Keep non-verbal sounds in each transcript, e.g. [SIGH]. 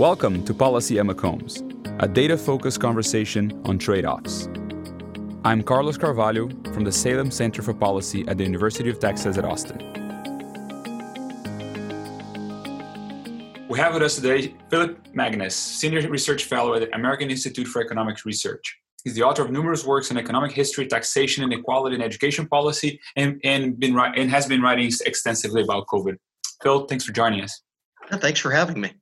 Welcome to Policynomics, a data focused conversation on trade offs. I'm Carlos Carvalho from the Salem Center for Policy at the University of Texas at Austin. We have with us today Phillip Magness, Senior Research Fellow at the American Institute for Economic Research. He's the author of numerous works on economic history, taxation, inequality, and education policy, and, and, been, and has been writing extensively about COVID. Phil, thanks for joining us. Thanks for having me.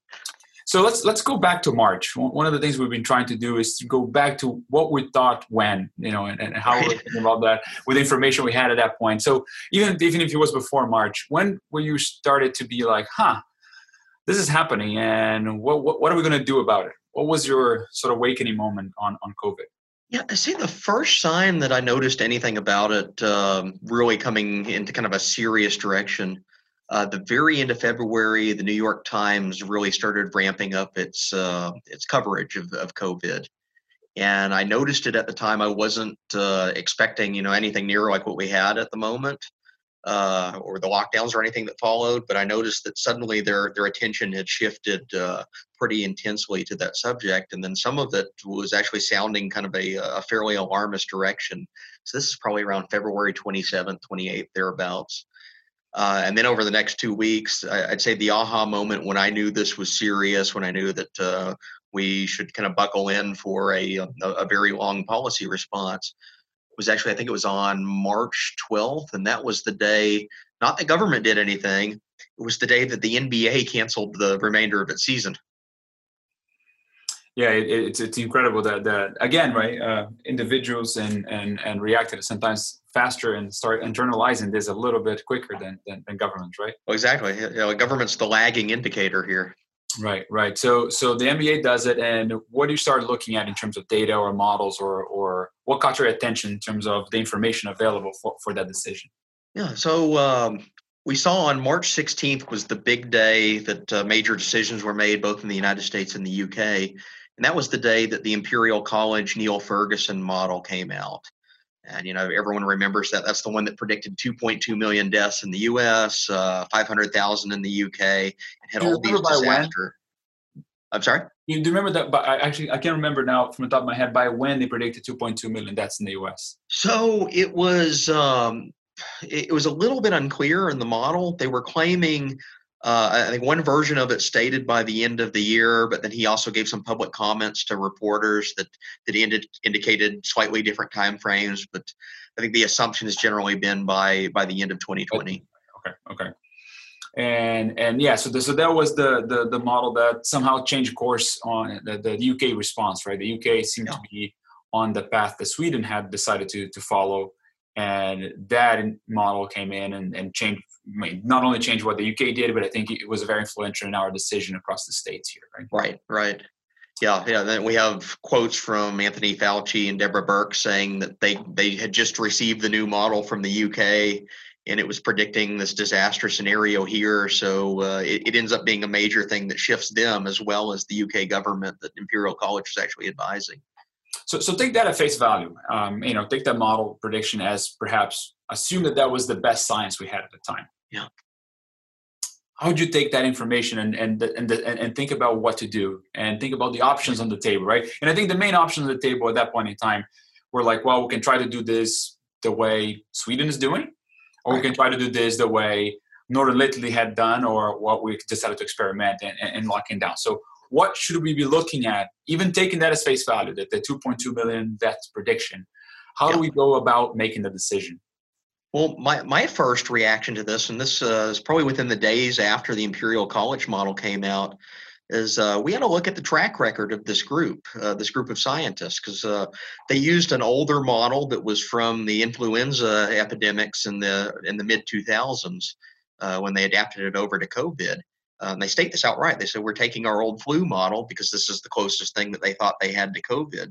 So let's let's go back to March. One of the things we've been trying to do is to go back to what we thought when, you know, and, and how right. we're thinking about that with the information we had at that point. So even even if it was before March, when were you started to be like, huh, this is happening, and what what, what are we going to do about it? What was your sort of awakening moment on on COVID? Yeah, I see the first sign that I noticed anything about it um, really coming into kind of a serious direction uh, the very end of February, the New York Times really started ramping up its uh, its coverage of, of COVID, and I noticed it at the time. I wasn't uh, expecting you know anything near like what we had at the moment, uh, or the lockdowns or anything that followed. But I noticed that suddenly their their attention had shifted uh, pretty intensely to that subject, and then some of it was actually sounding kind of a, a fairly alarmist direction. So this is probably around February 27th, 28th, thereabouts. Uh, and then over the next two weeks, I, would say the aha moment when I knew this was serious, when I knew that uh, we should kind of buckle in for a, a, a, very long policy response was actually, I think it was on March 12th. And that was the day, not the government did anything, it was the day that the NBA canceled the remainder of its season yeah, it, it's it's incredible that that again, right? Uh, individuals and and and reacted sometimes faster and start internalizing this a little bit quicker than than, than governments, right? Well, exactly. You know, government's the lagging indicator here. Right, right. So so the NBA does it, and what do you start looking at in terms of data or models, or or what caught your attention in terms of the information available for for that decision? Yeah. So um, we saw on March 16th was the big day that uh, major decisions were made both in the United States and the UK. And that was the day that the Imperial College Neil Ferguson model came out. And, you know, everyone remembers that. That's the one that predicted 2.2 million deaths in the US, uh, 500,000 in the UK, and had all these disaster. I'm sorry? You do remember that? But I actually, I can't remember now from the top of my head by when they predicted 2.2 million deaths in the US. So it was, um, it was a little bit unclear in the model. They were claiming uh, I think one version of it stated by the end of the year, but then he also gave some public comments to reporters that that ended, indicated slightly different time frames. But I think the assumption has generally been by by the end of 2020. Okay, okay, and and yeah, so the, so that was the, the the model that somehow changed course on the, the UK response, right? The UK seemed yeah. to be on the path that Sweden had decided to to follow and that model came in and, and changed not only changed what the uk did but i think it was very influential in our decision across the states here right? Right right. Yeah yeah then we have quotes from anthony fauci and deborah birx saying that they they had just received the new model from the uk and it was predicting this disaster scenario here. So uh, it, it ends up being a major thing that shifts them as well as the uk government that imperial college is actually advising so, so take that at face value. Um, you know, take that model prediction as perhaps assume that that was the best science we had at the time. Yeah. How would you take that information and and and and think about what to do and think about the options on the table, right? And I think the main options on the table at that point in time were like, well, we can try to do this the way Sweden is doing, or right. we can try to do this the way Northern Italy had done, or what we decided to experiment and, and, and locking down. So what should we be looking at, even taking that as face value, that the 2.2 million deaths prediction? How yeah. do we go about making the decision? Well, my, my first reaction to this, and this uh, is probably within the days after the Imperial College model came out, is uh, we had to look at the track record of this group, uh, this group of scientists, because uh, they used an older model that was from the influenza epidemics in the in the mid 2000s uh, when they adapted it over to COVID. Um, they state this outright. They said, We're taking our old flu model because this is the closest thing that they thought they had to COVID.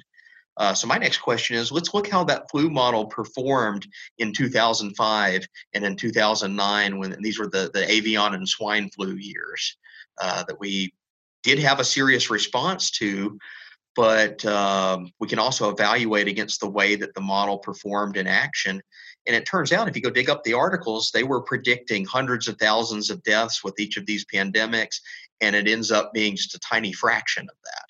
Uh, so, my next question is let's look how that flu model performed in 2005 and in 2009 when these were the, the avian and swine flu years uh, that we did have a serious response to. But um, we can also evaluate against the way that the model performed in action and it turns out, if you go dig up the articles, they were predicting hundreds of thousands of deaths with each of these pandemics and it ends up being just a tiny fraction of that.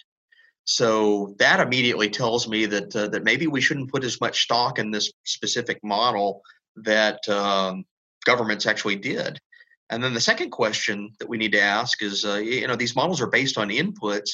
So that immediately tells me that uh, that maybe we shouldn't put as much stock in this specific model that um, governments actually did. And then the second question that we need to ask is, uh, you know, these models are based on inputs,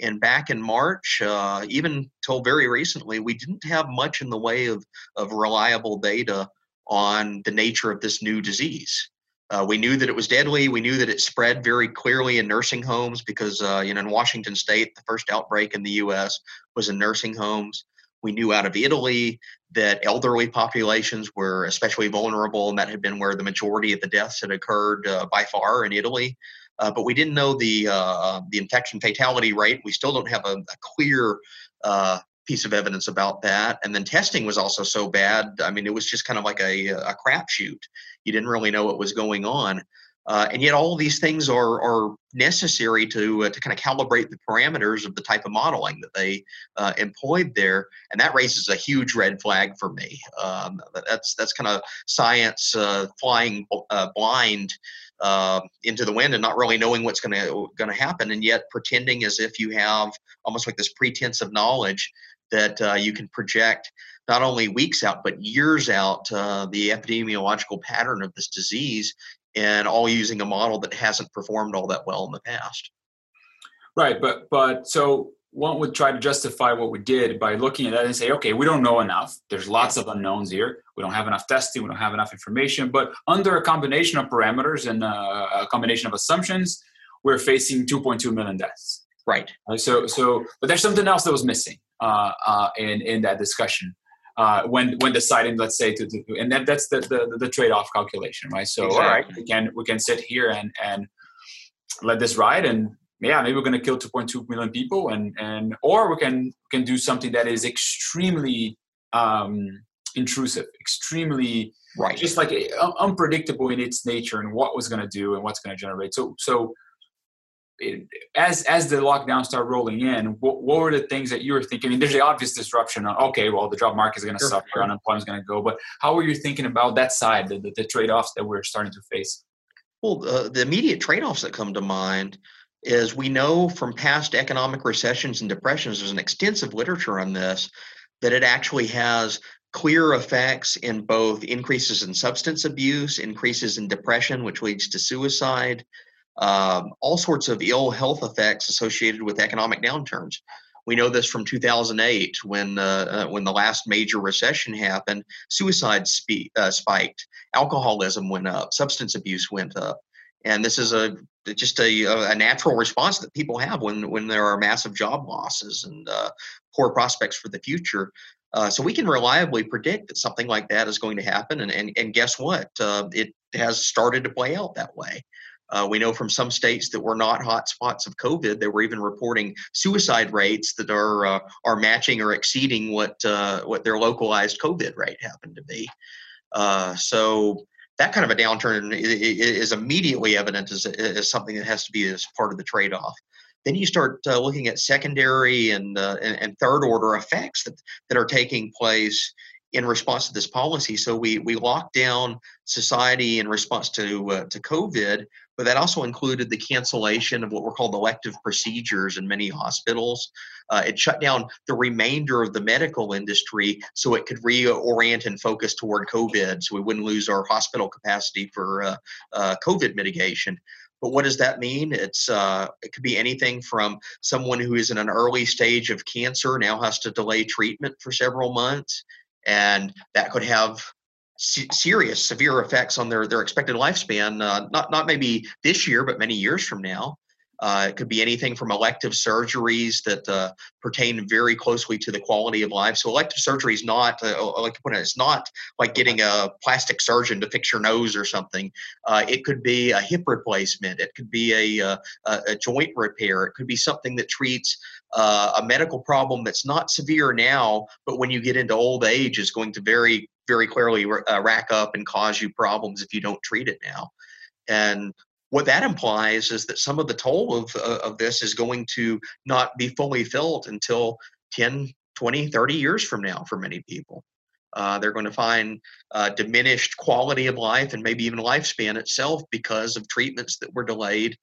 and back in March, uh, even till very recently, we didn't have much in the way of of reliable data on the nature of this new disease. Uh, we knew that it was deadly. We knew that it spread very clearly in nursing homes because, uh, you know, in Washington State, the first outbreak in the U.S. was in nursing homes. We knew out of Italy that elderly populations were especially vulnerable, and that had been where the majority of the deaths had occurred uh, by far in Italy. Uh, but we didn't know the uh, the infection fatality rate. We still don't have a, a clear uh, piece of evidence about that. And then testing was also so bad. I mean, it was just kind of like a, a crapshoot. You didn't really know what was going on. Uh, and yet, all these things are, are necessary to uh, to kind of calibrate the parameters of the type of modeling that they uh, employed there, and that raises a huge red flag for me. Um, that's that's kind of science uh, flying uh, blind uh, into the wind and not really knowing what's going to going to happen, and yet pretending as if you have almost like this pretense of knowledge that uh, you can project not only weeks out but years out uh, the epidemiological pattern of this disease and all using a model that hasn't performed all that well in the past. Right but but so one would try to justify what we did by looking at that and say okay we don't know enough. There's lots of unknowns here. We don't have enough testing. We don't have enough information. But under a combination of parameters and uh, a combination of assumptions we're facing 2.2 million deaths. Right. So so but there's something else that was missing uh, uh, in in that discussion uh, when when deciding, let's say, to, to and that, that's the, the, the trade off calculation, right? So exactly. all right, we can we can sit here and and let this ride, and yeah, maybe we're going to kill 2.2 million people, and and or we can can do something that is extremely um, intrusive, extremely right, just like uh, unpredictable in its nature and what was going to do and what's going to generate. So so as as the lockdown started rolling in, what, what, were the things that you were thinking? I mean, there's the obvious disruption. On, okay, well, the job market is going to sure, suffer, unemployment is going to go. But how were you thinking about that side, the, the, the trade offs that we're starting to face? Well, uh, the immediate trade offs that come to mind is we know from past economic recessions and depressions, there's an extensive literature on this, that it actually has clear effects in both increases in substance abuse, increases in depression, which leads to suicide, um, all sorts of ill health effects associated with economic downturns. We know this from 2008 when uh, uh, when the last major recession happened. Suicide spe- uh, spiked, alcoholism went up, substance abuse went up, and this is a just a, a natural response that people have when when there are massive job losses and uh, poor prospects for the future. Uh, so we can reliably predict that something like that is going to happen, and and, and guess what? Uh, it has started to play out that way. Uh, we know from some states that were not hotspots of COVID, they were even reporting suicide rates that are uh, are matching or exceeding what uh, what their localized COVID rate happened to be. Uh, so that kind of a downturn is immediately evident as, as something that has to be as part of the trade-off. Then you start uh, looking at secondary and, uh, and, and third order effects that that are taking place in response to this policy. So we we locked down society in response to uh, to COVID, but that also included the cancellation of what were called elective procedures in many hospitals. Uh, it shut down the remainder of the medical industry so it could reorient and focus toward COVID, so we wouldn't lose our hospital capacity for uh, uh COVID mitigation. But what does that mean? It's uh, it could be anything from someone who is in an early stage of cancer now has to delay treatment for several months and that could have serious, severe effects on their their expected lifespan. Uh, not not maybe this year, but many years from now. Uh, it could be anything from elective surgeries that uh, pertain very closely to the quality of life. So elective surgery is not, uh, like to put it, it's not like getting a plastic surgeon to fix your nose or something. Uh, it could be a hip replacement. It could be a, uh, a, a joint repair. It could be something that treats uh, a medical problem that's not severe now, but when you get into old age is going to very, very clearly rack up and cause you problems if you don't treat it now. And what that implies is that some of the toll of, uh, of this is going to not be fully felt until 10 20 30 years from now for many people uh, they're going to find uh, diminished quality of life and maybe even lifespan itself because of treatments that were delayed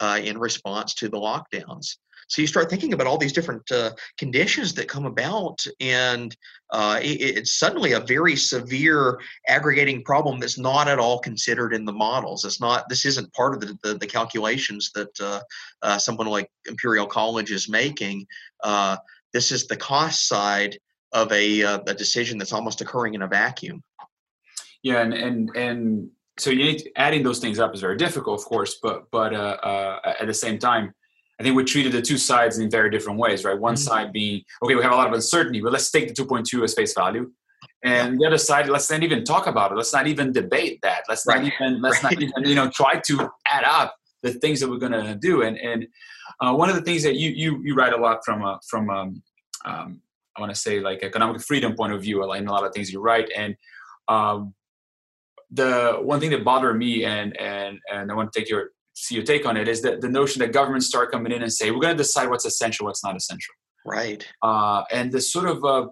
uh, in response to the lockdowns. So you start thinking about all these different uh, conditions that come about, and uh, it, it's suddenly a very severe aggregating problem that's not at all considered in the models. It's not. This isn't part of the the, the calculations that uh, uh someone like Imperial College is making. Uh, this is the cost side of a, uh, a decision that's almost occurring in a vacuum. Yeah, and and and so you need to, adding those things up is very difficult, of course, but but at the same time I think we treated the two sides in very different ways, right? One mm-hmm. side being, okay, we have a lot of uncertainty, but let's take the 2.2 as face value. And the other side, let's not even talk about it. Let's not even debate that. Let's right. not even let's right. not even you know try to add up the things that we're going to do. And and uh, one of the things that you you you write a lot from a, from um, um, I want to say like economic freedom point of view. in a lot of things you write. And um, the one thing that bothered me and and and I want to take your see your take on it is that the notion that governments start coming in and say we're going to decide what's essential what's not essential. Right. Uh, and the sort of uh,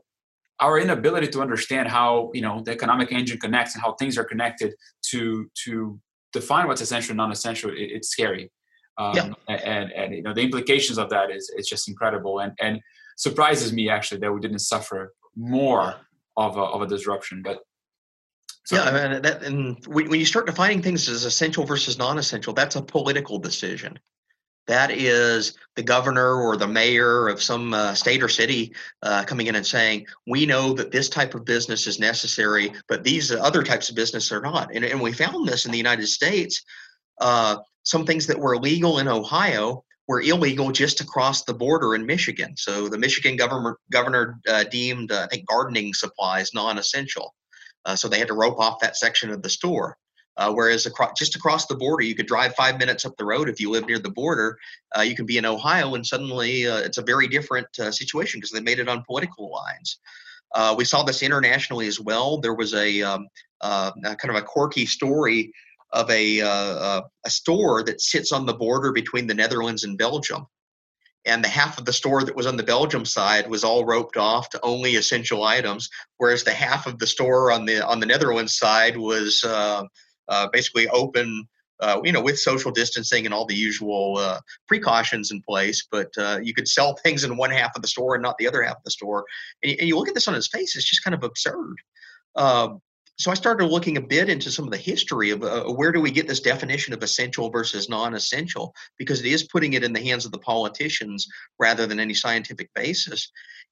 our inability to understand how you know the economic engine connects and how things are connected to to define what's essential and non-essential it, it's scary. Um, yeah. and, and, and you know the implications of that is it's just incredible and and surprises me actually that we didn't suffer more of a, of a disruption. But so, yeah, I mean, that, and when, you start defining things as essential versus non-essential, that's a political decision. That is the governor or the mayor of some uh, state or city uh, coming in and saying, "We know that this type of business is necessary, but these other types of business are not." And, and we found this in the United States. Uh, some things that were legal in Ohio were illegal just across the border in Michigan. So the Michigan governor governor uh, deemed, uh, I think, gardening supplies non-essential. Uh, so they had to rope off that section of the store. Uh, whereas across, just across the border, you could drive five minutes up the road if you live near the border. Uh, you can be in Ohio, and suddenly uh, it's a very different uh, situation because they made it on political lines. Uh, we saw this internationally as well. There was a, um, a kind of a quirky story of a, a store that sits on the border between the Netherlands and Belgium and the half of the store that was on the Belgium side was all roped off to only essential items, whereas the half of the store on the on the Netherlands side was uh, uh, basically open. Uh, you know, with social distancing and all the usual uh, precautions in place, but uh, you could sell [LAUGHS] things in one half of the store and not the other half of the store. And, and you look at this on its face; it's just kind of absurd. So I started looking a bit into some of the history of uh, where do we get this definition of essential versus non-essential because it is putting it in the hands of the politicians rather than any scientific basis.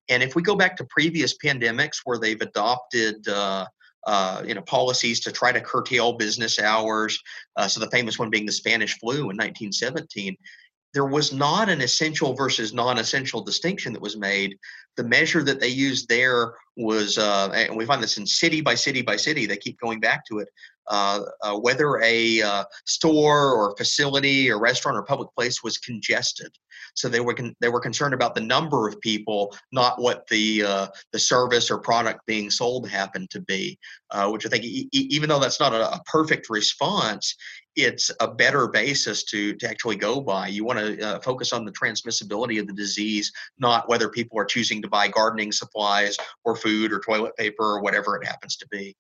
And if we go back to previous pandemics where they've adopted uh, uh, you know policies to try to curtail business hours, uh, so the famous one being the Spanish flu in 1917, there was not an essential versus non-essential distinction that was made. The measure that they used there was, uh, and we find this in city by city by city. They keep going back to it. Uh, uh, whether a uh, store or facility or restaurant or public place was congested, so they were con- they were concerned about the number of people, not what the uh, the service or product being sold happened to be. Uh, which I think, e- even though that's not a, a, perfect response, it's a better basis to to actually go by. You want to uh, focus on the transmissibility of the disease, not whether people are choosing to buy gardening supplies or food or toilet paper or whatever it happens to be.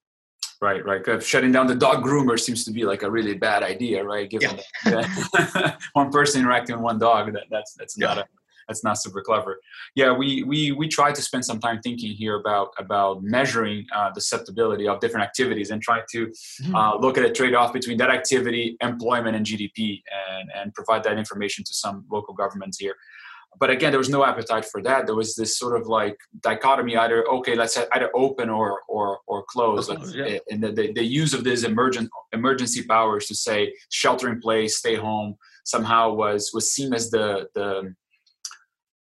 Right, right. Cause shutting down the dog groomer seems to be like a really bad idea, right? Given yeah. that [LAUGHS] one person interacting with one dog, that, that's that's yeah. not a that's not super clever. Yeah, we we we try to spend some time thinking here about about measuring uh, the susceptibility of different activities and try to mm-hmm. uh, look at a trade-off between that activity, employment, and GDP, and and provide that information to some local governments here. But again, there was no appetite for that. There was this sort of like dichotomy: either okay, let's either open or or or close. yeah. And the, the, the use of these emergent emergency powers to say shelter in place, stay home, somehow was was seen as the the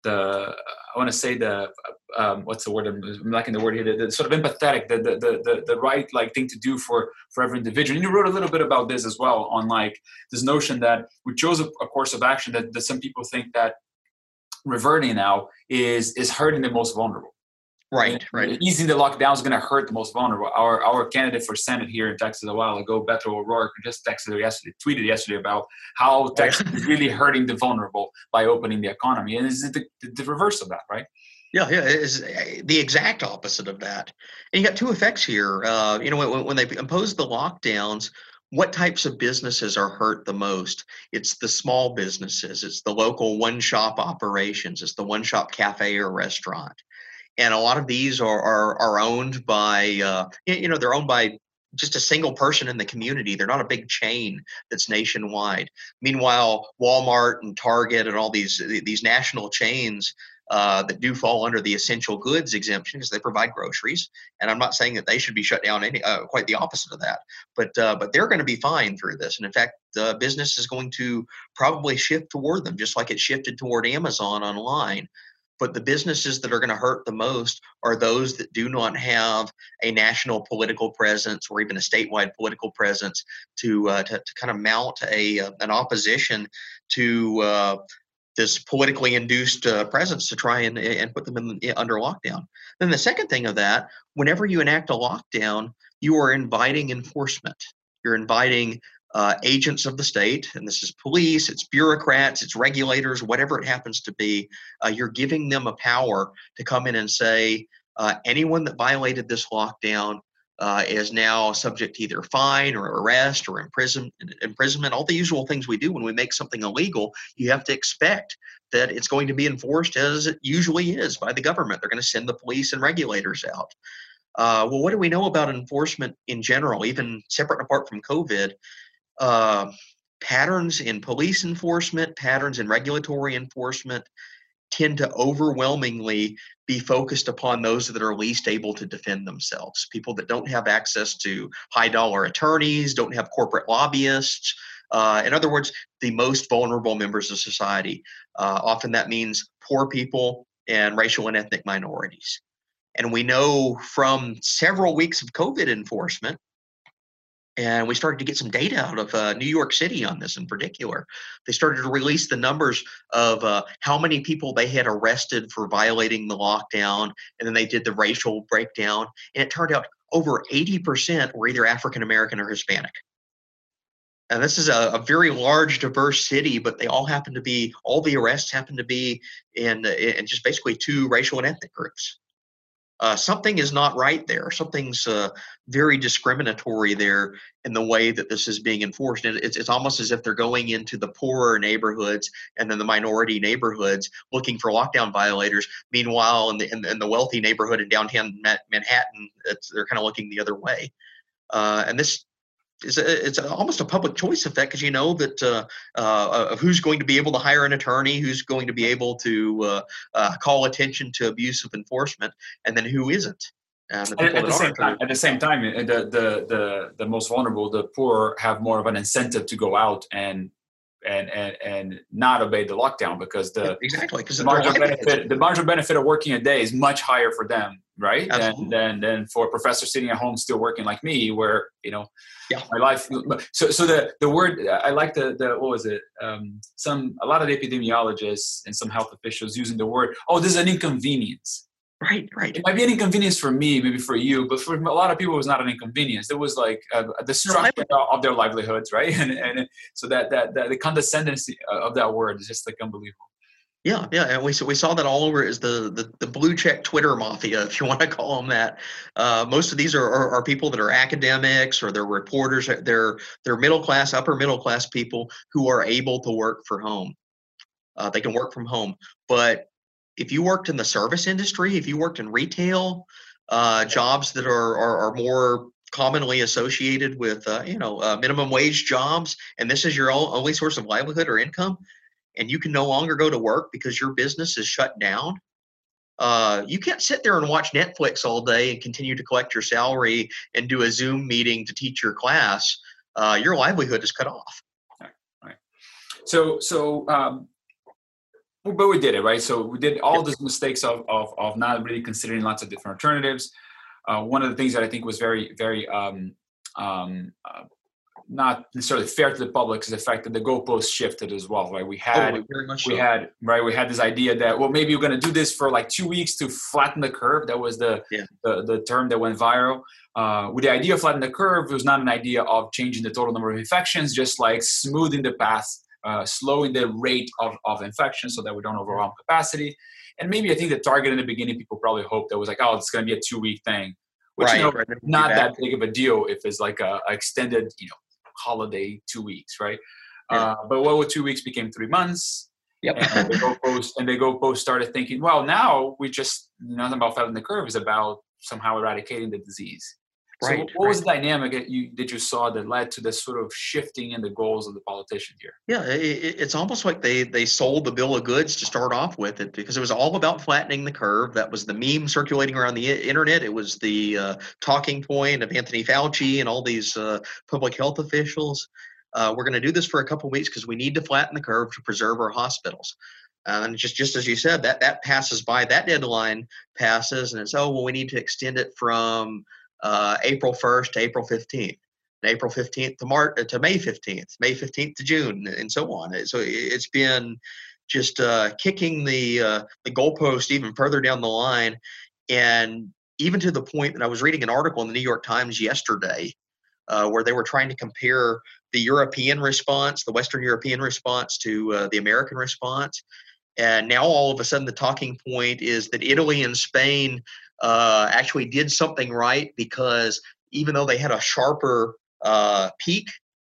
the I want to say the um, what's the word I'm, lacking the word here the, the, sort of empathetic the, the the the right like thing to do for for every individual. And you wrote a little bit about this as well on like this notion that we chose a, a course of action that, that some people think that reverting now is is hurting the most vulnerable Right, right. Easing the lockdown is going to hurt the most vulnerable. Our our candidate for Senate here in Texas a while ago, Beto O'Rourke, just texted yesterday, tweeted yesterday about how Texas is really hurting the vulnerable by opening the economy, and is the, the reverse of that, right? Yeah, yeah, it's eh, the exact opposite of that. And you got two effects here. Uh, you know, when, when they imposed the lockdowns, what types of businesses are hurt the most? It's the small businesses, it's the local one shop operations, it's the one shop cafe or restaurant. And a lot of these are, are, are owned by, uh, you know, they're owned by just a single person in the community. They're not a big chain that's nationwide. Meanwhile, Walmart and Target and all these these national chains uh, that do fall under the essential goods exemption because they provide groceries. And I'm not saying that they should be shut down. Any uh, quite the opposite of that. But uh, but they're going to be fine through this. And in fact, the business is going to probably shift toward them, just like it shifted toward Amazon online. But the businesses that are going to hurt the most are those that do not have a national political presence or even a statewide political presence to uh, to, to, kind of mount a uh, an opposition to uh, this politically induced uh, presence to try and, and put them in, under lockdown. Then the second thing of that, whenever you enact a lockdown, you are inviting enforcement. You're inviting uh, agents of the state, and this is police, it's bureaucrats, it's regulators, whatever it happens to be. Uh, you're giving them a power to come in and say, uh, anyone that violated this lockdown uh, is now subject to either fine or arrest or imprison, imprisonment, all the usual things we do when we make something illegal. You have to expect that it's going to be enforced as it usually is by the government. They're going to send the police and regulators out. Uh, well, what do we know about enforcement in general, even separate and apart from COVID? Uh, patterns in police enforcement, patterns in regulatory enforcement, tend to overwhelmingly be focused upon those that are least able to defend themselves. People that don't have access to high dollar attorneys, don't have corporate lobbyists. Uh, in other words, the most vulnerable members of society. Uh, often that means poor people and racial and ethnic minorities. And we know from several weeks of COVID enforcement and we started to get some data out of uh, New York City on this in particular. They started to release the numbers of uh, how many people they had arrested for violating the lockdown, and then they did the racial breakdown, and it turned out over 80% were either African American or Hispanic. And this is a, a, very large, diverse city, but they all happen to be, all the arrests happen to be in, in just basically two racial and ethnic groups uh, something is not right there. Something's uh, very discriminatory there in the way that this is being enforced. It's, it's almost as if they're going into the poorer neighborhoods and then the minority neighborhoods looking for lockdown violators. Meanwhile, in the, in, in the wealthy neighborhood in downtown Manhattan, they're kind of looking the other way. Uh, and this it's, a, it's a, almost a public choice effect because you know that uh, uh, of who's going to be able to hire an attorney, who's going to be able to uh, uh call attention to abuse of enforcement, and then who isn't. at, at the same time, at the same time, the, the the the most vulnerable, the poor, have more of an incentive to go out and and and and not obey the lockdown because the exactly because the marginal benefit the marginal benefit of working a day is much higher for them right than, than than for a professor sitting at home still working like me where you know yeah. my life so so the the word i like the the what was it um some a lot of epidemiologists and some health officials using the word oh this is an inconvenience Right, right. It might be an inconvenience for me, maybe for you, but for a lot of people, it was not an inconvenience. It was like a, a destruction no, of their livelihoods, right? [LAUGHS] And, and so that, that that the condescendency of that word is just like unbelievable. Yeah, yeah, and we we saw that all over is the, the the blue check Twitter mafia, [LAUGHS] if you want to call them that. Uh, most of these are, are, are people that are academics or they're reporters. They're they're middle class, upper middle class people who are able to work from home. Uh, they can work from home, but if you worked in the service industry, if you worked in retail, uh, jobs that are, are, are more commonly associated with uh, you know uh, minimum wage jobs, and this is your only source of livelihood or income, and you can no longer go to work because your business is shut down. Uh, you can't sit there and watch Netflix all day and continue to collect your salary and do a Zoom meeting to teach your class. Uh, your livelihood is cut off. Right. right. So, so um, but we did it right? So we did all these mistakes of, of, of not really considering lots of different alternatives. Uh, one of the things that i think was very very um, um, uh, not necessarily fair to the public is the fact that the goalposts shifted as well right? We oh, had oh, we so. had right we had this idea that well maybe we're going to do this for like two weeks to flatten the curve. That was the yeah. the, the term that went viral. Uh, with the idea of flattening the curve it was not an idea of changing the total number of infections just like smoothing the path uh, slowing the rate of, of infection so that we don't overwhelm capacity. And maybe I think the target in the beginning, people probably hoped that was like, oh, it's going to be a two week thing, which right, you know, right. not that big of a deal if it's like a, a, extended, you know, holiday two weeks, right? Yeah. Uh, but what two weeks became three months. Yep. and the goalpost and the goalpost started thinking, well, now we just nothing about flattening the curve is about somehow eradicating the disease. So Right, what was the dynamic that you that you saw that led to this sort of shifting in the goals of the politician here? Yeah, i i- it's almost like they they sold the bill of goods to start off with it because it was all about flattening the curve. That was the meme circulating around the internet. It was the uh, talking point of Anthony Fauci and all these uh, public health officials. Uh, we're going to do this for a couple weeks because we need to flatten the curve to preserve our hospitals. Uh, and just just as you said, that that passes by. That deadline passes, and it's oh well, we need to extend it from uh, April 1st to April 15th. and April 15th to March to May 15th, May 15th to June, and so on. So it's been just uh, kicking the uh, the goalpost even further down the line, and even to the point that I was reading an article in the New York Times yesterday uh, where they were trying to compare the European response, the Western European response, to uh, the American response. And now all of a sudden, the talking point is that Italy and Spain uh, actually did something right because even though they had a sharper uh, peak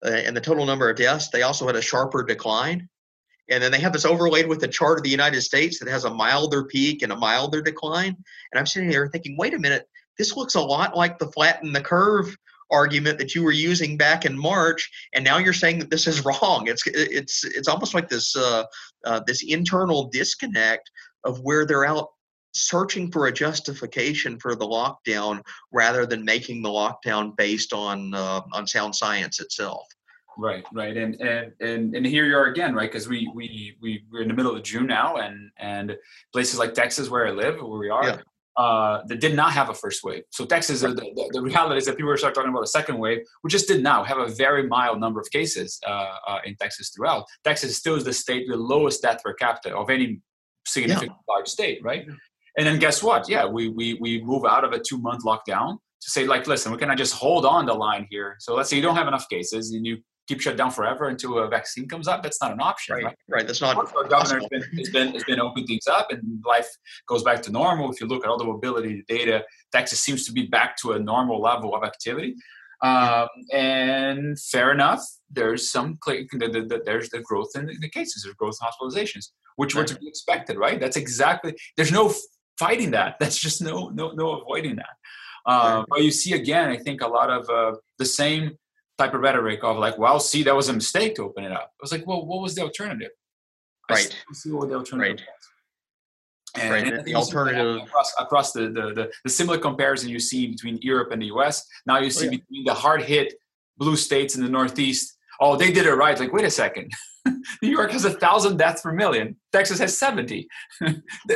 uh, in the total number of deaths, they also had a sharper decline. And then they have this overlaid with the chart of the United States that has a milder peak and a milder decline. And I'm sitting there thinking, wait a minute, this looks a lot like the flatten the curve argument that you were using back in March, and now you're saying that this is [LAUGHS] wrong. It's it's it's almost like this uh, uh, this internal disconnect of where they're out searching for a justification for the lockdown rather than making the lockdown based on uh, on sound science itself. Right, right, and and and, and here you are again, right? Because we we we we're in the middle of June now, and and places like Texas, where I live, where we are, Yeah. uh, that did not have a first wave. So Texas, the, the, the reality is that people are start talking about a second wave. We just did now have a very mild number of cases uh, uh, in Texas throughout. Texas still is the state with the lowest death per capita of any significant large state, right? And then guess what? Yeah, we we we move out of a two month lockdown to say like, listen, we cannot just hold on the line here. So let's say you don't have enough cases and you keep shut down forever until a vaccine comes up. That's not an option, Right, right? right. That's not Our governor has been, has been has been opening things up, and life goes back to normal. If you look at all the mobility data, Texas seems to be back to a normal level of activity. Um, and fair enough, there's some cl- the, the, the, there's the growth in the cases, there's growth in hospitalizations, which were to be expected, right? That's exactly there's no fighting that. [LAUGHS] That's just no no no avoiding that. Uh, Right. But you see again, I think a lot of uh, the same type of rhetoric of like, well, see, that was a mistake to open it up. I was like, well, what was the alternative? Right. see what the alternative Right. was. And, Right, and the I think you see that alternative- across, across the, the, the, the similar comparison you see between Europe and the US. Now you see Oh, yeah. between the hard hit blue states in the Northeast. Oh, they did it right. Like, wait a second. [LAUGHS] New York has a thousand deaths per million. Texas has 70. [LAUGHS]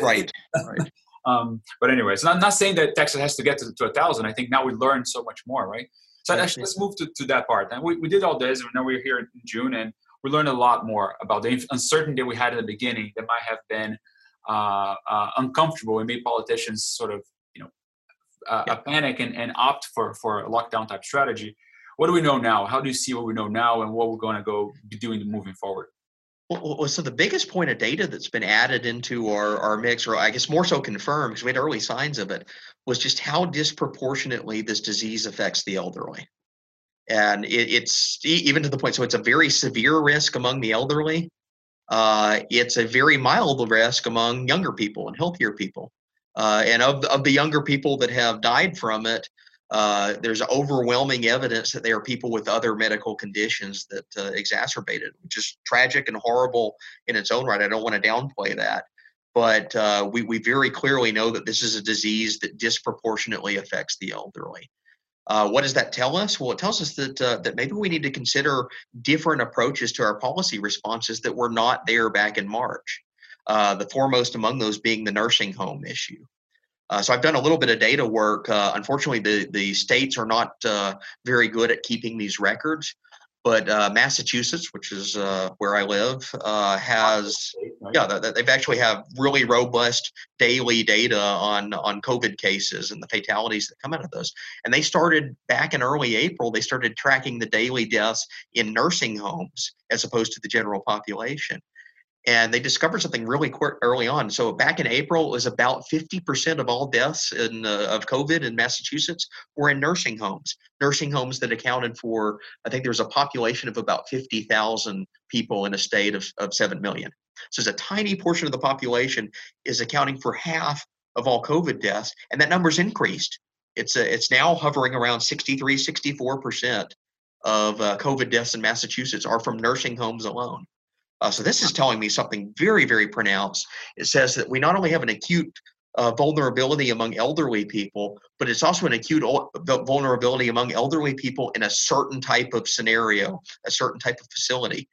right. Right. Um, but anyway, so I'm not saying that Texas has to get to, to a thousand. I think now we learn so much more, right? So Yeah, actually, let's move to, to that part. And we, we did all this, and now we're here in June, and we learned a lot more about the uncertainty we had in the beginning that might have been uh, uh, uncomfortable and made politicians sort of, you know, uh, Yeah. panic and, and opt for, for a lockdown type strategy. What do we know now? How do you see what we know now and what we're going to go be doing moving forward? Well, so the biggest point of data that's been added into our, our mix, or I guess more so confirmed, because we had early signs of it, was just how disproportionately this disease affects the elderly. And it, it's even to the point, so it's a very severe risk among the elderly. Uh, it's a very mild risk among younger people and healthier people. Uh, and of, of the younger people that have died from it, uh, there's overwhelming evidence that there are people with other medical conditions that uh, exacerbate it, which is tragic and horrible in its own right. I don't want to downplay that, but uh, we, we very clearly know that this is a disease that disproportionately affects the elderly. Uh, what does that tell us? Well, it tells us that uh, that maybe we need to consider different approaches to our policy responses that were not there back in March. Uh, the foremost among those being the nursing home issue. Uh, so I've done a little bit of data work. Uh, unfortunately, the the states are not uh, very good at keeping these records, but uh, Massachusetts, which is uh, where I live, uh, has yeah, th- th- they've actually have really robust daily data on on COVID cases and the fatalities that come out of those. And they started back in early April. They started tracking the daily deaths in nursing homes as opposed to the general population. And they discovered something really quick early on. So back in April, it was about 50% of all deaths in, uh, of COVID in Massachusetts were in nursing homes. Nursing homes that accounted for, I think there was a population of about 50,000 people in a state of, of 7 million. So it's a tiny portion of the population is accounting for half of all COVID deaths, and that number's increased. It's uh, it's now hovering around 63, 64 percent of uh, COVID deaths in Massachusetts are from nursing homes alone. Uh, so this is telling me something very, very pronounced. It says that we not only have an acute uh, vulnerability among elderly people, but it's also an acute vulnerability among elderly people in a certain type of scenario, a certain type of facility.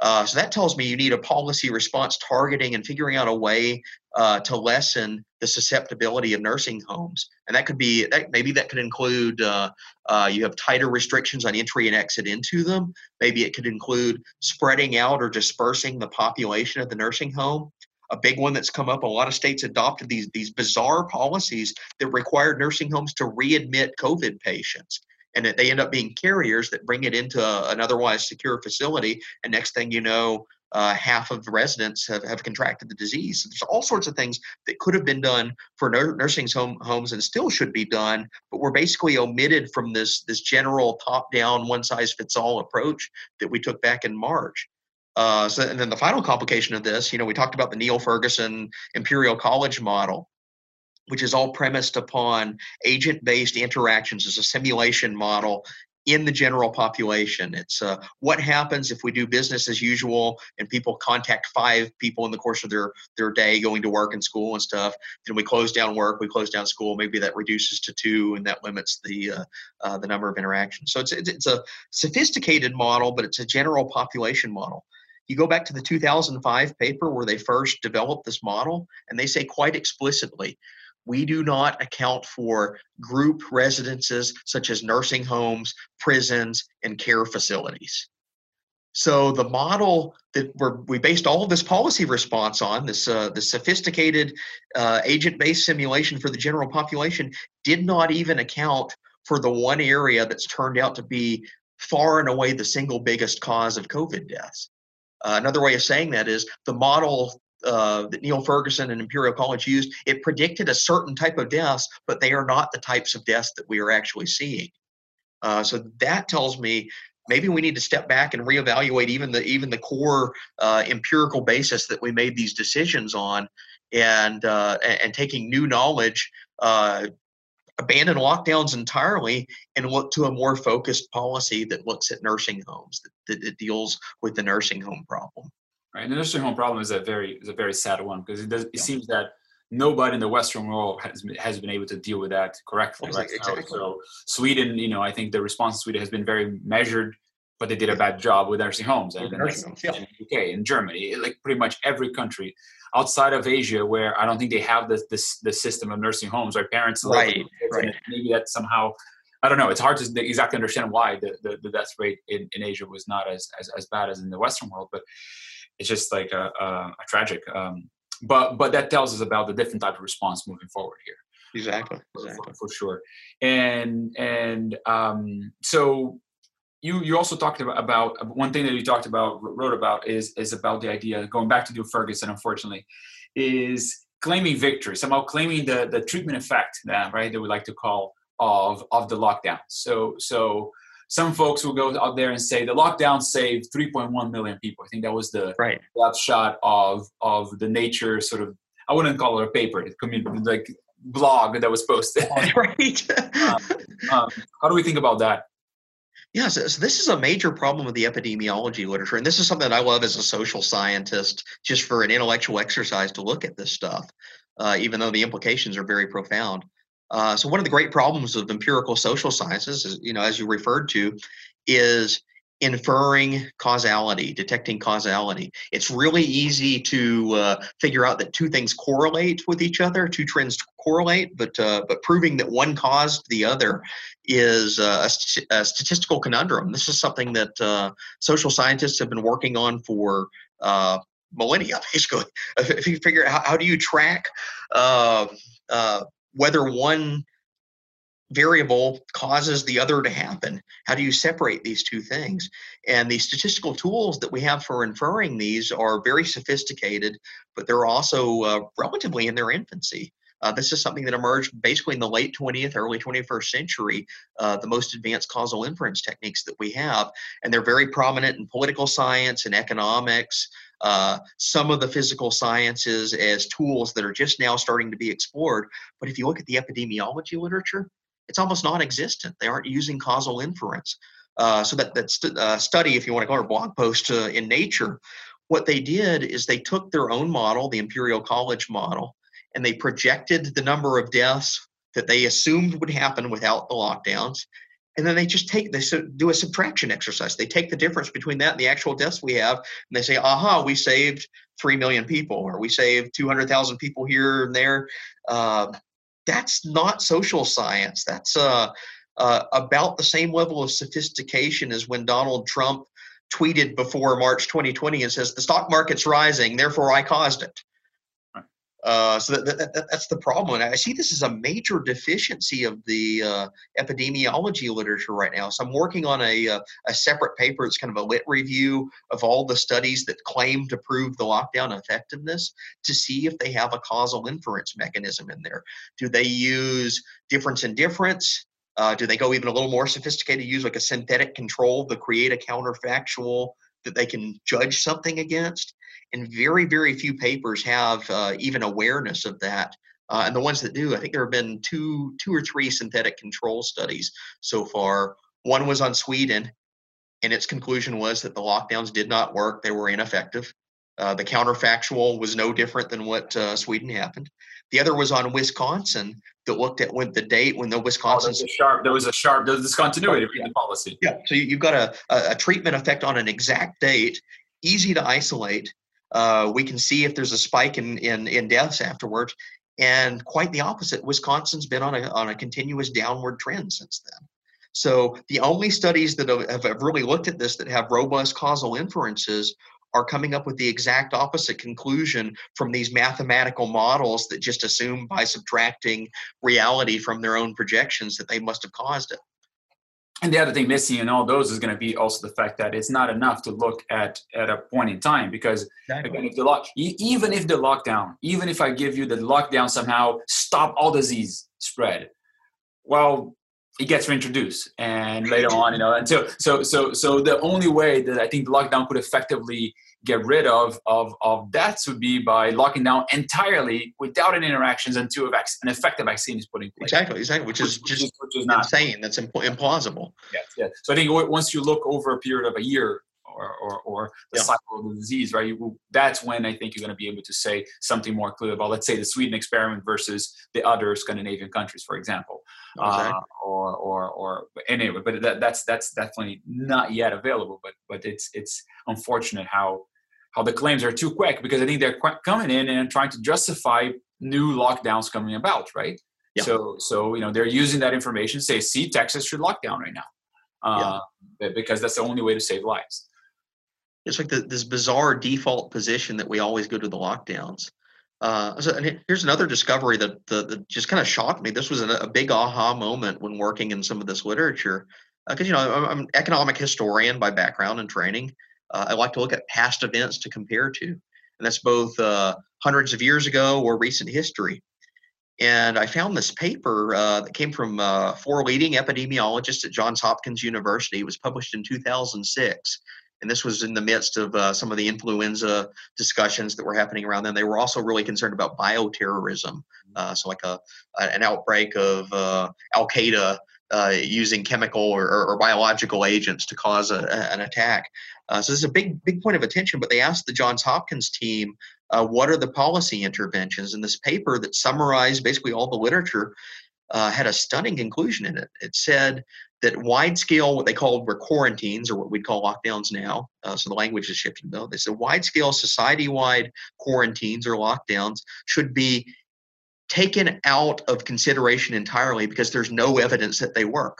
Uh, so that tells me you need a policy response targeting and figuring out a way uh, to lessen the susceptibility of nursing homes. And that could be that maybe that could include uh, uh, you have tighter restrictions on entry and exit into them. Maybe it could include spreading out or dispersing the population of the nursing home. A big one that's come up. A lot of states adopted these these bizarre policies that required nursing homes to readmit COVID patients and that they end up being carriers that bring it into an otherwise secure facility. And next thing you know, uh, half of the residents have, have contracted the disease. So there's all sorts of things that could have been done for nursing home, homes and still should be done, but were basically omitted from this this general top-down, one-size-fits-all approach that we took back in March. Uh, so, and then the final complication of this, you know, we talked about the Neil Ferguson Imperial College model which is all premised upon agent based interactions as a simulation model in the general population. It's uh, what happens if we do business as usual and people contact five people in the course of their, their day going to work and school and stuff. Then we close down work, we close down school. Maybe that reduces to two, and that limits the uh, uh, the number of interactions. So it's, it's it's a sophisticated model, but it's a general population model. You go back to the 2005 paper where they first developed this model, and they say quite explicitly we do not account for group residences such as nursing homes, prisons, and care facilities. So the model that we based all of this policy response on, this uh, the sophisticated uh, agent-based simulation for the general population, did not even account for the one area that's turned out to be far and away the single biggest cause of COVID deaths. Uh, another way of saying that is the model uh, that Neil Ferguson and Imperial College used, it predicted a certain type of deaths, but they are not the types of deaths that we are actually seeing. Uh, so that tells me maybe we need to step back and reevaluate even the even the core uh, empirical basis that we made these decisions on, and uh, and taking new knowledge. Uh, abandon lockdowns entirely and look to a more focused policy that looks at nursing homes that, that deals with the nursing home problem right? the nursing home problem is a very is a very sad one because it does it yeah. seems that nobody in the Western world has has been able to deal with that correctly. Right? Exactly. So Sweden, you know, I think the response to Sweden has been very measured, but they did a bad job with nursing homes and, nursing homes, yeah. in the UK, in Germany, like pretty much every country outside of Asia where I don't think they have this this the system of nursing homes. Right, parents, right, right. Maybe that somehow. I don't know. It's hard to exactly understand why the, the, the death rate in, in Asia was not as, as, as bad as in the Western world, but it's just like a, a, a tragic. Um, but but that tells us about the different type of response moving forward here. Exactly. exactly. For, for, sure. And and um, so you you also talked about, about one thing that you talked about wrote about is is about the idea going back to Neil Ferguson unfortunately is claiming victory somehow claiming the the treatment effect that right that we like to call of of the lockdown. So so some folks will go out there and say the lockdown saved 3.1 million people. I think that was the right shot of of the Nature sort of. I wouldn't call it a paper. It could be like blog that was posted. [LAUGHS] right. um, [LAUGHS] um, how do we think about that? Yeah, so, so, this is a major problem with the epidemiology literature, and this is something that I love as a social scientist, just for an intellectual exercise to look at this stuff, uh, even though the implications are very profound. Uh, so one of the great problems of empirical social sciences, is, you know, as you referred to, is inferring causality, detecting causality. It's really easy to uh, figure out that two things correlate with each other, two trends correlate, but uh, but proving that one caused the other is uh, a, st- a, statistical conundrum. This is something that uh, social scientists have been working on for uh, millennia, [LAUGHS] basically. If you figure out how, how do you track whether one variable causes the other to happen? How do you separate these two things? And the statistical tools that we have for inferring these are very sophisticated, but they're also uh, relatively in their infancy. Uh, this is something that emerged basically in the late 20th, early 21st century, uh, the most advanced causal inference techniques that we have. And they're very prominent in political science and economics, uh, some of the physical sciences as tools that are just now starting to be explored. But if you look at the epidemiology literature, it's almost non-existent. They aren't using causal inference. Uh, so that that st- uh, study, if you want to call it a blog post uh, in Nature, what they did is they took their own model, the Imperial College model, and they projected the number of deaths that they assumed would happen without the lockdowns. And then they just take they do a subtraction exercise. They take the difference between that and the actual deaths we have, and they say, "Aha, we saved three million people, or we saved two hundred thousand people here and there." Uh, that's not social science. That's uh, uh, about the same level of sophistication as when Donald Trump tweeted before March 2020 and says, The stock market's rising, therefore I caused it. Uh, so that, that, that, that's the problem. And I see this as a major deficiency of the uh, epidemiology literature right now. So I'm working on a, a, uh, a, separate paper. It's kind of a lit review of all the studies that claim to prove the lockdown effectiveness to see if they have a causal inference mechanism in there. Do they use difference in difference? Uh, do they go even a little more sophisticated, use like a synthetic control to create a counterfactual that they can judge something against? and very very few papers have uh, even awareness of that uh, and the ones that do i think there have been two two or three synthetic control studies so far one was on sweden and its conclusion was that the lockdowns did not work they were ineffective uh, the counterfactual was no different than what uh, sweden happened the other was on wisconsin that looked at when the date when the wisconsin oh, sharp there was a sharp there was discontinuity yeah. in the policy yeah so you, have got a, a treatment effect on an exact date easy to isolate uh, we can see if there's a spike in, in, in deaths afterwards. And quite the opposite. Wisconsin's been on a, on a continuous downward trend since then. So the only studies that have, have really looked at this that have robust causal inferences are coming up with the exact opposite conclusion from these mathematical models that just assume by subtracting reality from their own projections that they must have caused it and the other thing missing in all those is going to be also the fact that it's not enough to look at at a point in time because exactly. again if the lock even if the lockdown even if i give you the lockdown somehow stop all disease spread well it gets reintroduced and later on you know and so so so so the only way that i think the lockdown could effectively get rid of of of deaths would be by locking down entirely without any interactions until an effective vaccine is put in place. Exactly, exactly, which, which is just which is not insane. That's imp- implausible. Yeah, yeah. So I think once you look over a period of a year or or, or the yeah. cycle of the disease, right? You, that's when I think you're going to be able to say something more clear about, let's say, the Sweden experiment versus the other Scandinavian countries, for example. Exactly. Uh, or or or anyway, but that, that's that's definitely not yet available. But but it's it's unfortunate how how the claims are too quick because I think they're coming in and trying to justify new lockdowns coming about, right? Yeah. So, so you know, they're using that information. Say, see, Texas should lock down right now, uh, yeah. because that's the only way to save lives. It's like the, this bizarre default position that we always go to the lockdowns. Uh, so, and here's another discovery that, that, that just kind of shocked me. This was a, a, big aha moment when working in some of this literature, because uh, you know I'm, I'm, an economic historian by background and training, I like to look at past events to compare to, and that's both uh, hundreds of years ago or recent history. And I found this paper uh, that came from uh, four leading epidemiologists at Johns Hopkins University. It was published in 2006. And this was in the midst of uh, some of the influenza discussions that were happening around then. They were also really concerned about bioterrorism, uh, so like a, an outbreak of Al Qaeda uh, using chemical or, or, or, biological agents to cause a, an attack. Uh, so this is a big, big point of attention. But they asked the Johns Hopkins team, uh, what are the policy interventions? And this paper that summarized basically all the literature uh, had a stunning conclusion in it. It said that wide scale, what they called were quarantines, or what we'd call lockdowns now. Uh, so the language is shifting though. They said wide scale, society wide quarantines or lockdowns should be taken out of consideration entirely because there's no evidence that they work.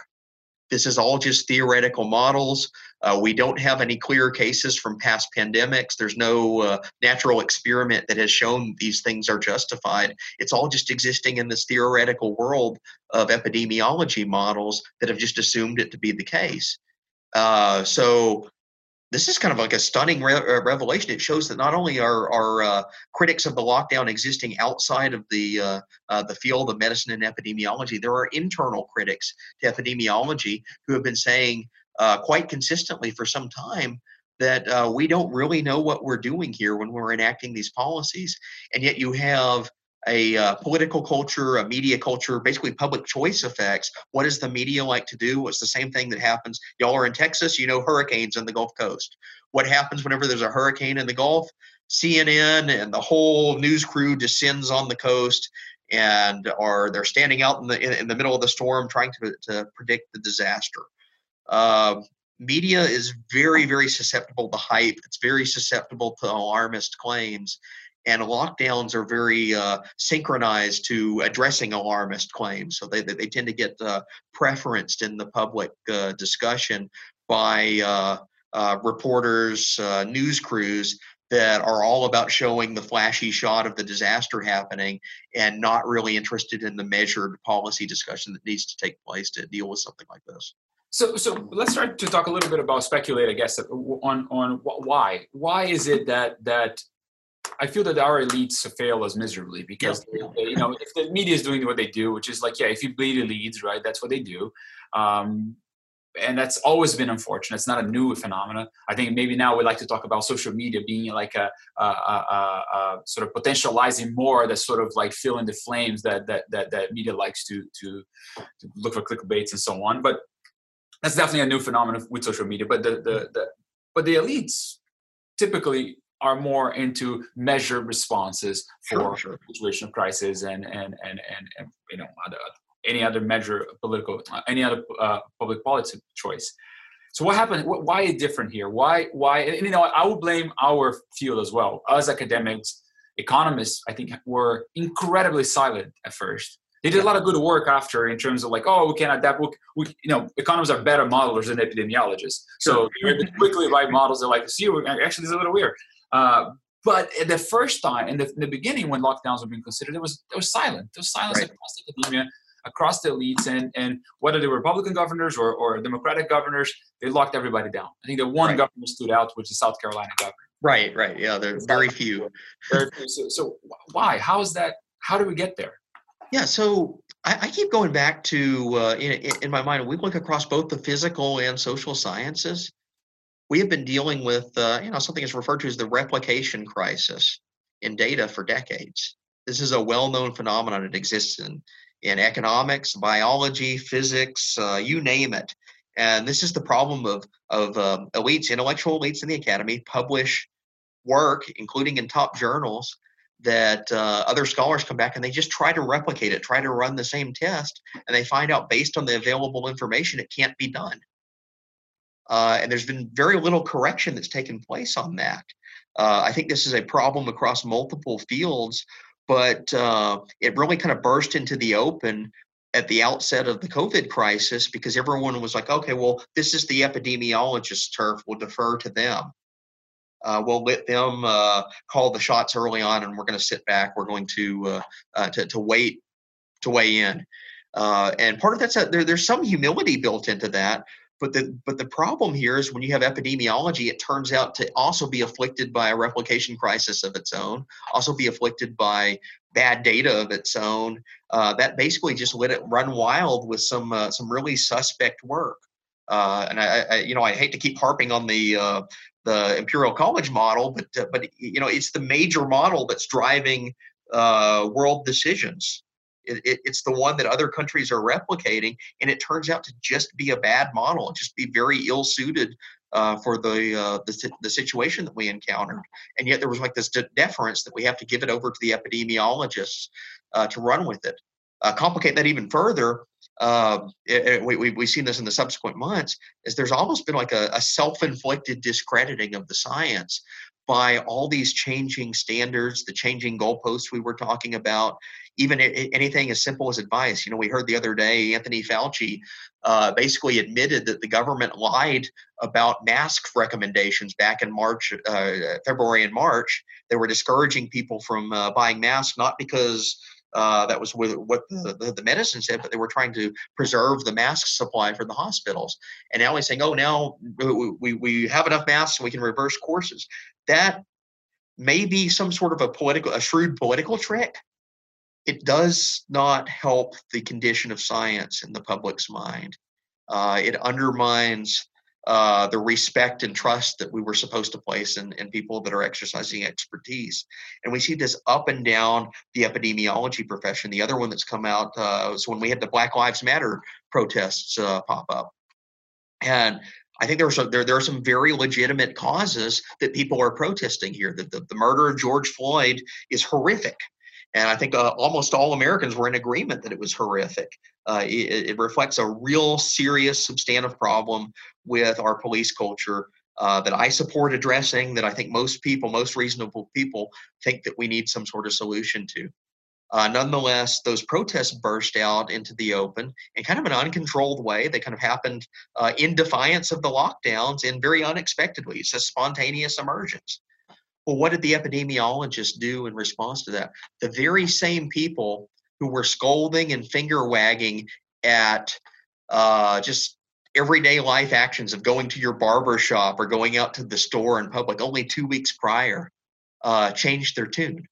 this is all just theoretical models. Uh, we don't have any clear cases from past pandemics. There's no uh, natural experiment that has shown these things are justified. It's all just existing in this theoretical world of epidemiology models that have just assumed it to be the case. Uh, so this is kind of like a stunning re- uh, revelation. It shows that not only are, are uh, critics of the lockdown existing outside of the uh, uh, the field of medicine and epidemiology, there are internal critics to epidemiology who have been saying uh, quite consistently for some time that uh, we don't really know what we're doing here when we're enacting these policies, and yet you have a uh, political culture, a media culture, basically public choice effects. What does the media like to do? What's the same thing that happens? Y'all are in Texas, you know hurricanes in the Gulf Coast. What happens whenever there's a hurricane in the Gulf? CNN and the whole news crew descends on the coast and are they're standing out in the in, in the middle of the storm trying to, to predict the disaster. Uh, media is very very susceptible to hype. It's very susceptible to alarmist claims, and lockdowns are very uh, synchronized to addressing alarmist claims. So they, they tend to get uh, preferenced in the public uh, discussion by uh, uh, reporters, uh, news crews that are all about showing the flashy shot of the disaster happening and not really interested in the measured policy discussion that needs to take place to deal with something like this. So, so let's start to talk a little bit about speculate. I guess on on why why is it that that I feel that our elites fail us miserably because yeah. they, you know if the media is doing what they do, which is like yeah, if you bleed elites, right, that's what they do, um, and that's always been unfortunate. It's not a new phenomenon. I think maybe now we like to talk about social media being like a, a, a, a sort of potentializing more that sort of like filling the flames that that that, that media likes to, to to look for clickbaits and so on. But that's definitely a new phenomenon with social media. But the the, the but the elites typically are more into measured responses for sure, sure. situation of crisis and and and and, and you know other, any other measure political uh, any other uh, public policy choice. So what happened why is different here? Why why and, you know i would blame our field as well. As academics economists i think were incredibly silent at first. They did a lot of good work after in terms of like oh we can adapt we, we you know economists are better modelers than epidemiologists. So quickly write models they're like see actually this is a little weird uh, but the first time, in the, in the, beginning, when lockdowns were being considered, it was it was silent. There was silence right. across academia, across the elites, and and whether they were Republican governors or, or Democratic governors, they locked everybody down. I think the one right. governor stood out, which is South Carolina governor. Right, right, yeah, there are very few. Very few. So, so why? How is that? How do we get there? Yeah, so I, I keep going back to uh, in, in my mind. We look across both the physical and social sciences we have been dealing with uh, you know something that's referred to as the replication crisis in data for decades. This is a well-known phenomenon. It exists in in economics, biology, physics, uh, you name it. And this is the problem of of um, elites, intellectual elites in the academy, publish work, including in top journals, that uh, other scholars come back and they just try to replicate it, try to run the same test, and they find out based on the available information it can't be done. Uh, and there's been very little correction that's taken place on that. Uh, I think this is a problem across multiple fields, but uh, it really kind of burst into the open at the outset of the COVID crisis because everyone was like, okay, well, this is the epidemiologist's turf. We'll defer to them. Uh, we'll let them uh, call the shots early on, and we're going to sit back. We're going to uh, to, to wait to weigh in. Uh, and part of that's a, there, there's some humility built into that, but the but the problem here is when you have epidemiology, it turns out to also be afflicted by a replication crisis of its own, also be afflicted by bad data of its own. Uh, that basically just let it run wild with some uh, some really suspect work. Uh, and I, I, you know, I hate to keep harping on the uh, the Imperial College model, but uh, but you know, it's the major model that's driving uh, world decisions. It, it, it's the one that other countries are replicating, and it turns out to just be a bad model, just be very ill suited uh, for the, uh, the, the situation that we encountered. And yet there was like this de- deference that we have to give it over to the epidemiologists uh, to run with it. Uh, complicate that even further. Uh, it, we, we, we've seen this in the subsequent months. Is there's almost been like a, a self-inflicted discrediting of the science by all these changing standards, the changing goalposts we were talking about, even anything as simple as advice. You know, we heard the other day Anthony Fauci uh, basically admitted that the government lied about mask recommendations back in March, uh, February and March. They were discouraging people from uh, buying masks, not because uh, that was what the, the, medicine said, but they were trying to preserve the mask supply for the hospitals. And now he's saying, oh, now we, we have enough masks we can reverse courses. That may be some sort of a political, a shrewd political trick. It does not help the condition of science in the public's mind. Uh, it undermines uh, the respect and trust that we were supposed to place in, in people that are exercising expertise. And we see this up and down the epidemiology profession. The other one that's come out uh, was when we had the Black Lives Matter protests uh, pop up. And I think there, was a, there, there are some very legitimate causes that people are protesting here. That the, the murder of George Floyd is horrific. And I think uh, almost all Americans were in agreement that it was horrific. Uh, it, it, reflects a real serious substantive problem with our police culture uh, that I support addressing, that I think most people, most reasonable people, think that we need some sort of solution to. Uh, nonetheless, those protests burst out into the open in kind of an uncontrolled way. They kind of happened uh, in defiance of the lockdowns and very unexpectedly. It's a spontaneous emergence. Well, what did the epidemiologists do in response to that? The very same people who were scolding and finger wagging at uh, just everyday life actions of going to your barber shop or going out to the store in public only two weeks prior uh, changed their tune.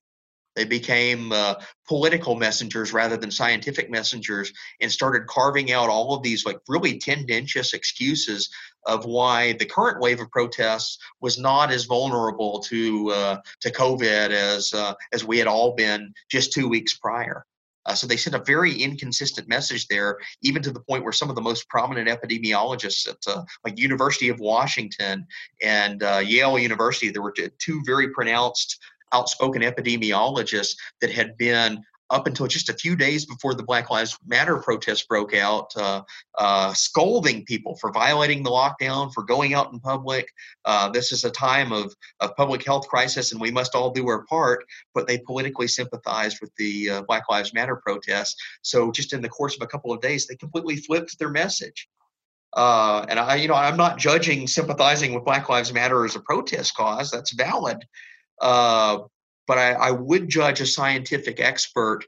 They became uh, political messengers rather than scientific messengers and started carving out all of these like really tendentious excuses of why the current wave of protests was not as vulnerable to uh, to COVID as uh, as we had all been just two weeks prior. Uh, so they sent a very inconsistent message there, even to the point where some of the most prominent epidemiologists at uh, like University of Washington and uh, Yale University, there were two very pronounced outspoken epidemiologists that had been up until just a few days before the Black Lives Matter protests broke out, uh, uh, scolding people for violating the lockdown, for going out in public. Uh, this is a time of, of public health crisis and we must all do our part, but they politically sympathized with the uh, Black Lives Matter protests. So just in the course of a couple of days, they completely flipped their message. Uh, and I, you know, I'm not judging sympathizing with Black Lives Matter as a protest cause. That's valid. Uh, but I, I would judge a scientific expert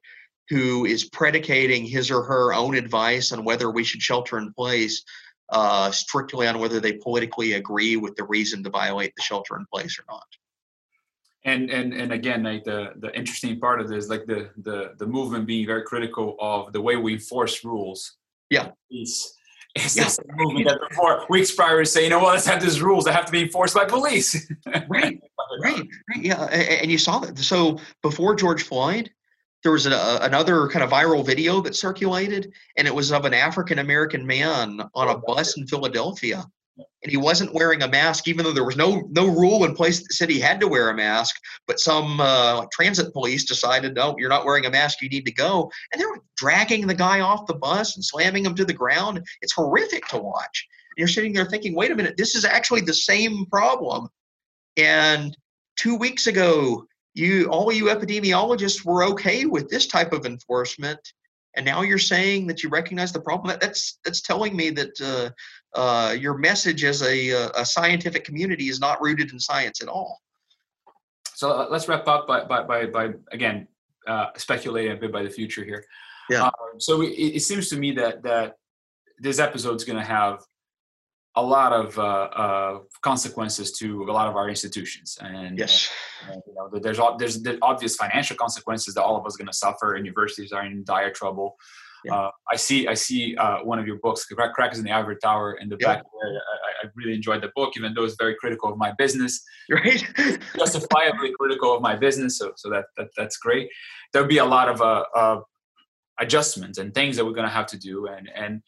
who is predicating his or her own advice on whether we should shelter in place uh, strictly on whether they politically agree with the reason to violate the shelter in place or not. And and and again, like the the interesting part of this, like the the the movement being very critical of the way we enforce rules. Yeah. Is it's yeah. this movement that before weeks prior was saying, you know, well, let's have these rules that have to be enforced by police. [LAUGHS] right, right, right. Yeah, and you saw that. So before George Floyd, there was a, another kind of viral video that circulated, and it was of an African American man on a oh, bus in Philadelphia and he wasn't wearing a mask, even though there was no no rule in place that said he had to wear a mask. But some uh, transit police decided, no, you're not wearing a mask, you need to go, and they were dragging the guy off the bus and slamming him to the ground. It's horrific to watch. And you're sitting there thinking, wait a minute, this is actually the same problem. And two weeks ago, you all you epidemiologists were okay with this type of enforcement and now you're saying that you recognize the problem that's that's telling me that uh, uh, your message as a, uh, a scientific community is not rooted in science at all. So uh, let's wrap up by, by, by, by again, uh, speculating a bit by the future here. Yeah. Um, so it, it, seems to me that, that this episode is going to have a lot of uh, uh, consequences to a lot of our institutions, and yes, and, you know, there's there's the obvious financial consequences that all of us are going to suffer, and universities are in dire trouble. Yeah. Uh, I see. I see uh, one of your books, "Cracks in the Ivory Tower," in the yeah. back. I, I, really enjoyed the book, even though it's very critical of my business. [LAUGHS] Right. justifiably critical of my business. So, so that, that that's great. There'll be a lot of uh, uh, adjustments and things that we're going to have to do, and and.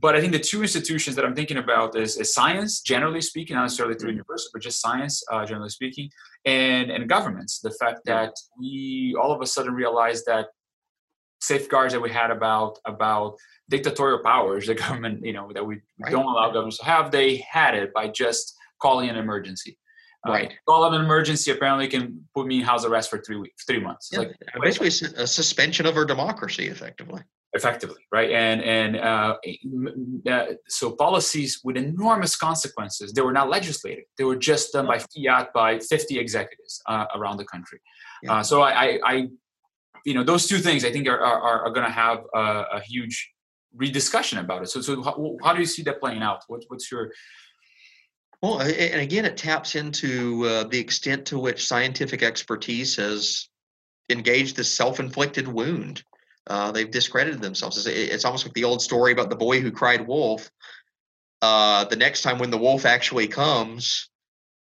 But I think the two institutions that I'm thinking about is, is science, generally speaking, not necessarily through mm-hmm. university, but just science, uh, generally speaking, and and governments. The fact that we all of a sudden realize that safeguards that we had about about dictatorial powers the [LAUGHS] government you know that we right. don't allow governments to have they had it by just calling an emergency Right. Uh, call an emergency apparently can put me in house arrest for three weeks, three months. Yeah, like basically a suspension of our democracy, effectively. Effectively, right? And and uh, uh, so policies with enormous consequences. They were not legislated. They were just done by fiat by 50 executives uh, around the country. Yeah. Uh, so I, I, I, you know, those two things I think are are, are going to have a, a, huge rediscussion about it. So so how, how do you see that playing out? What, what's your well, and again, it taps into uh, the extent to which scientific expertise has engaged this self-inflicted wound. Uh, they've discredited themselves. It's, it's, almost like the old story about the boy who cried wolf. Uh, the next time when the wolf actually comes,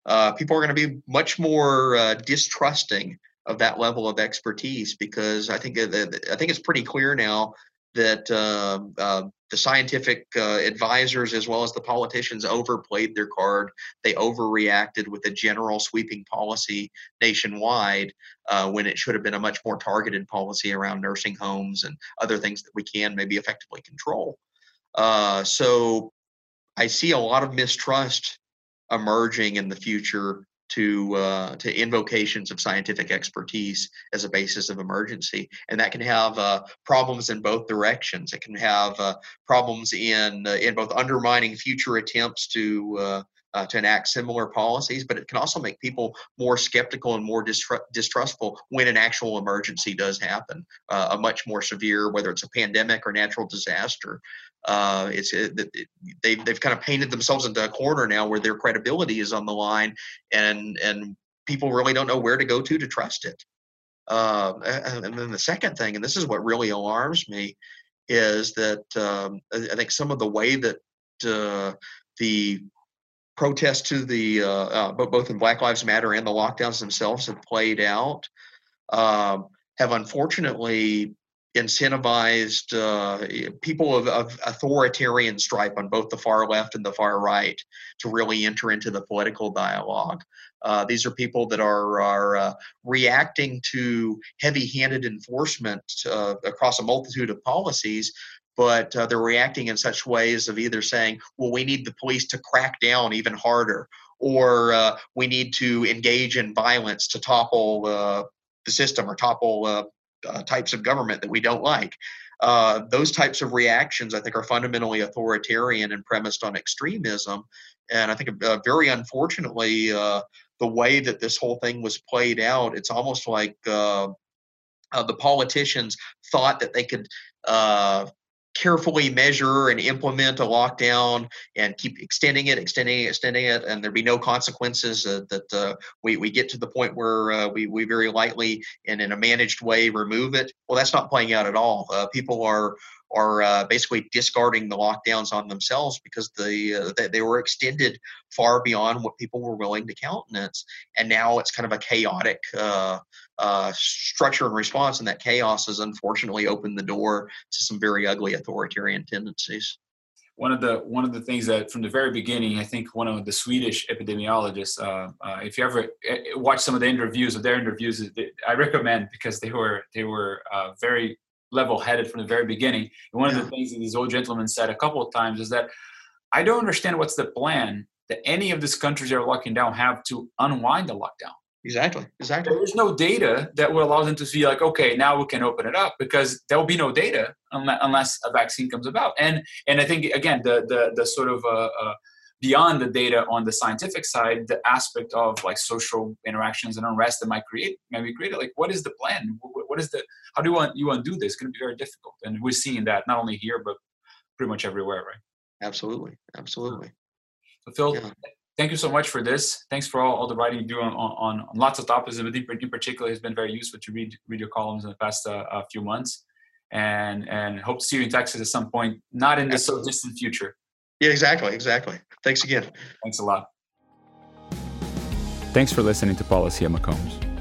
uh, people are going to be much more uh, distrusting of that level of expertise because I think uh, I think it's pretty clear now that um, uh, the scientific uh, advisors as well as the politicians overplayed their card. They overreacted with a general sweeping policy nationwide uh, when it should have been a much more targeted policy around nursing homes and other things that we can maybe effectively control. Uh, so I see a lot of mistrust emerging in the future to uh, to invocations of scientific expertise as a basis of emergency, and that can have uh, problems in both directions. It can have uh, problems in uh, in both undermining future attempts to uh, uh, to enact similar policies, but it can also make people more skeptical and more distru- distrustful when an actual emergency does happen, a much more severe, whether it's a pandemic or natural disaster. Uh, it's it, it, they, they've kind of painted themselves into a corner now where their credibility is on the line, and and people really don't know where to go to to trust it. Uh, and then the second thing, and this is what really alarms me, is that um, I think some of the way that uh, the protests to the uh, uh, both in Black Lives Matter and the lockdowns themselves have played out um, have unfortunately incentivized uh, people of, of, authoritarian stripe on both the far left and the far right to really enter into the political dialogue. Uh, these are people that are, are uh, reacting to heavy handed enforcement uh, across a multitude of policies but uh, they're reacting in such ways of either saying, well, we need the police to crack down even harder, or uh, we need to engage in violence to topple the system or topple uh, uh, types of government that we don't like. Uh, those types of reactions, I think, are fundamentally authoritarian and premised on extremism. And I think, very unfortunately, the way that this whole thing was played out, it's almost like uh, the politicians thought that they could uh, carefully measure and implement a lockdown and keep extending it, extending it, extending it, and there be no consequences uh, that uh, we, we get to the point where uh, we, we very lightly and in a managed way remove it. Well, that's not playing out at all. Uh, people are are uh, basically discarding the lockdowns on themselves because the uh, they, they were extended far beyond what people were willing to countenance, and now it's kind of a chaotic uh, uh, structure and response, and that chaos has unfortunately opened the door to some very ugly authoritarian tendencies. One of the one of the things that from the very beginning, I think one of the Swedish epidemiologists, uh, uh, if you ever eh, watch some of the interviews of their interviews, I recommend because they were they were very level-headed from the very beginning. And one yeah. of the things that these old gentlemen said a couple of times is that I don't understand what's the plan that any of these countries that are locking down have to unwind the lockdown. Exactly. Exactly. There's no data that will allow them to see like, okay, now we can open it up because there will be no data unless a vaccine comes about. And and I think again the the the sort of uh, uh, beyond the data on the scientific side, the aspect of like social interactions and unrest that might create, maybe created, like what is the plan? What is the, how do you want, you undo this? It's going to be very difficult. And we're seeing that not only here, but pretty much everywhere, right? Absolutely. Absolutely. So Phil, yeah. Thank you so much for this. Thanks for all, all the writing you do on, on, on lots of topics. And in particular, has been very useful to read, read your columns in the past uh, uh, few months and, and hope to see you in Texas at some point, not in the so distant future. Yeah, exactly. Exactly. Thanks again. Thanks a lot. Thanks for listening to Policy at McCombs.